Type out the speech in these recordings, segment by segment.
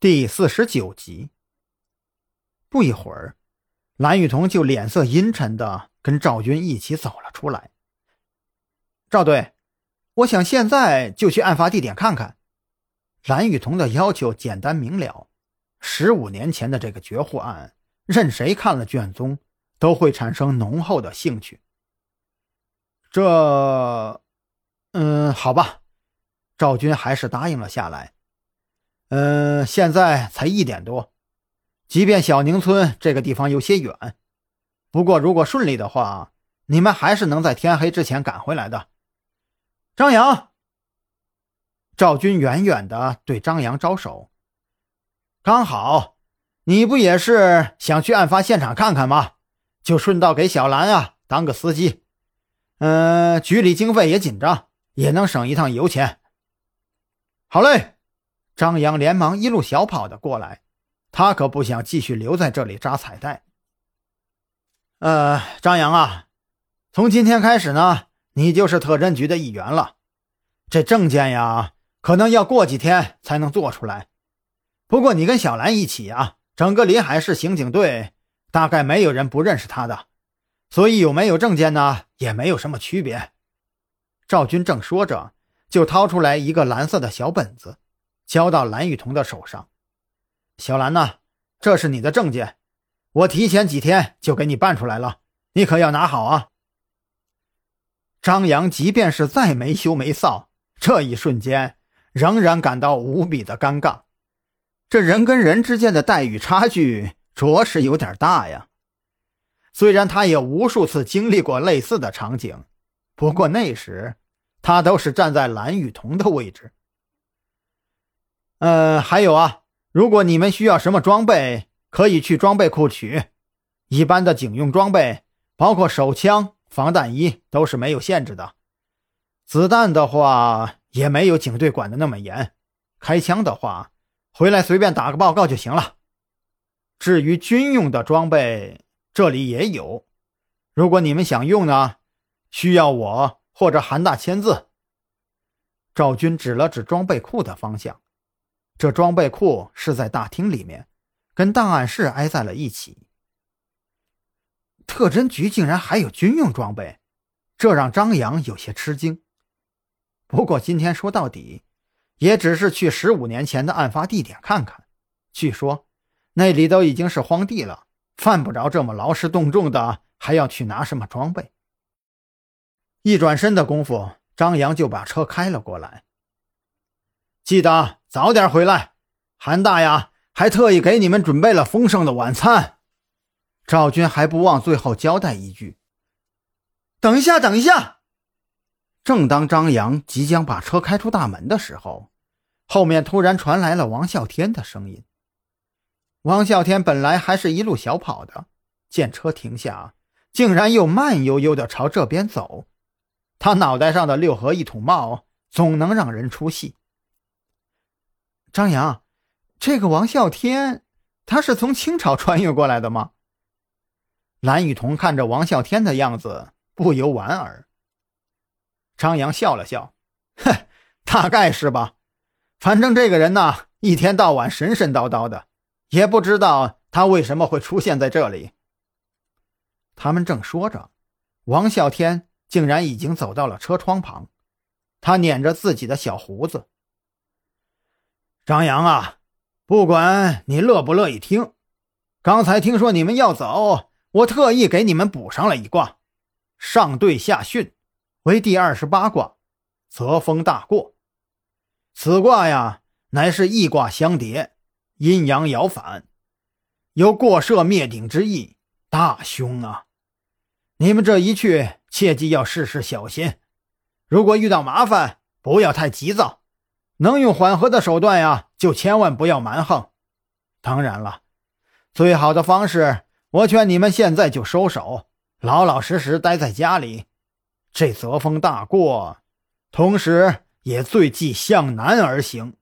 第四十九集。不一会儿，蓝雨桐就脸色阴沉的跟赵军一起走了出来。赵队，我想现在就去案发地点看看。蓝雨桐的要求简单明了，十五年前的这个绝户案，任谁看了卷宗都会产生浓厚的兴趣。这，嗯，好吧。赵军还是答应了下来。嗯，现在才一点多，即便小宁村这个地方有些远，不过如果顺利的话，你们还是能在天黑之前赶回来的。张扬，赵军远远的对张扬招手。刚好，你不也是想去案发现场看看吗？就顺道给小兰啊当个司机。嗯，局里经费也紧张，也能省一趟油钱。好嘞，张扬连忙一路小跑的过来，他可不想继续留在这里扎彩带。呃，张扬啊，从今天开始呢，你就是特侦局的一员了。这证件呀，可能要过几天才能做出来。不过你跟小兰一起啊，整个临海市刑警队大概没有人不认识他的，所以有没有证件呢，也没有什么区别。赵军正说着。就掏出来一个蓝色的小本子，交到蓝雨桐的手上。小兰呐，这是你的证件，我提前几天就给你办出来了，你可要拿好啊！张扬即便是再没羞没臊，这一瞬间仍然感到无比的尴尬。这人跟人之间的待遇差距着实有点大呀。虽然他也无数次经历过类似的场景，不过那时。他都是站在蓝雨桐的位置。呃，还有啊，如果你们需要什么装备，可以去装备库取。一般的警用装备，包括手枪、防弹衣，都是没有限制的。子弹的话，也没有警队管的那么严。开枪的话，回来随便打个报告就行了。至于军用的装备，这里也有。如果你们想用呢，需要我。或者韩大签字。赵军指了指装备库的方向，这装备库是在大厅里面，跟档案室挨在了一起。特侦局竟然还有军用装备，这让张扬有些吃惊。不过今天说到底，也只是去十五年前的案发地点看看。据说那里都已经是荒地了，犯不着这么劳师动众的，还要去拿什么装备。一转身的功夫，张扬就把车开了过来。记得早点回来，韩大呀，还特意给你们准备了丰盛的晚餐。赵军还不忘最后交代一句：“等一下，等一下。”正当张扬即将把车开出大门的时候，后面突然传来了王啸天的声音。王啸天本来还是一路小跑的，见车停下，竟然又慢悠悠的朝这边走。他脑袋上的六合一土帽总能让人出戏。张扬，这个王啸天，他是从清朝穿越过来的吗？蓝雨桐看着王啸天的样子，不由莞尔。张扬笑了笑，哼，大概是吧。反正这个人呢，一天到晚神神叨叨的，也不知道他为什么会出现在这里。他们正说着，王啸天。竟然已经走到了车窗旁，他捻着自己的小胡子。张扬啊，不管你乐不乐意听，刚才听说你们要走，我特意给你们补上了一卦，上对下巽，为第二十八卦，泽风大过。此卦呀，乃是易卦相叠，阴阳爻反，有过社灭顶之意，大凶啊！你们这一去。切记要事事小心，如果遇到麻烦，不要太急躁，能用缓和的手段呀，就千万不要蛮横。当然了，最好的方式，我劝你们现在就收手，老老实实待在家里。这泽风大过，同时也最忌向南而行。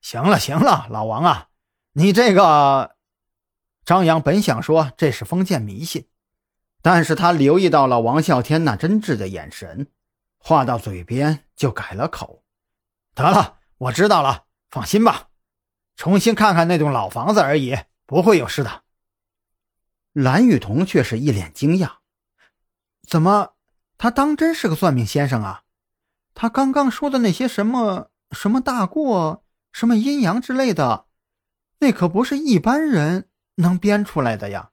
行了行了，老王啊，你这个……张扬本想说这是封建迷信。但是他留意到了王啸天那真挚的眼神，话到嘴边就改了口。得了，我知道了，放心吧，重新看看那栋老房子而已，不会有事的。蓝雨桐却是一脸惊讶：“怎么，他当真是个算命先生啊？他刚刚说的那些什么什么大过、什么阴阳之类的，那可不是一般人能编出来的呀！”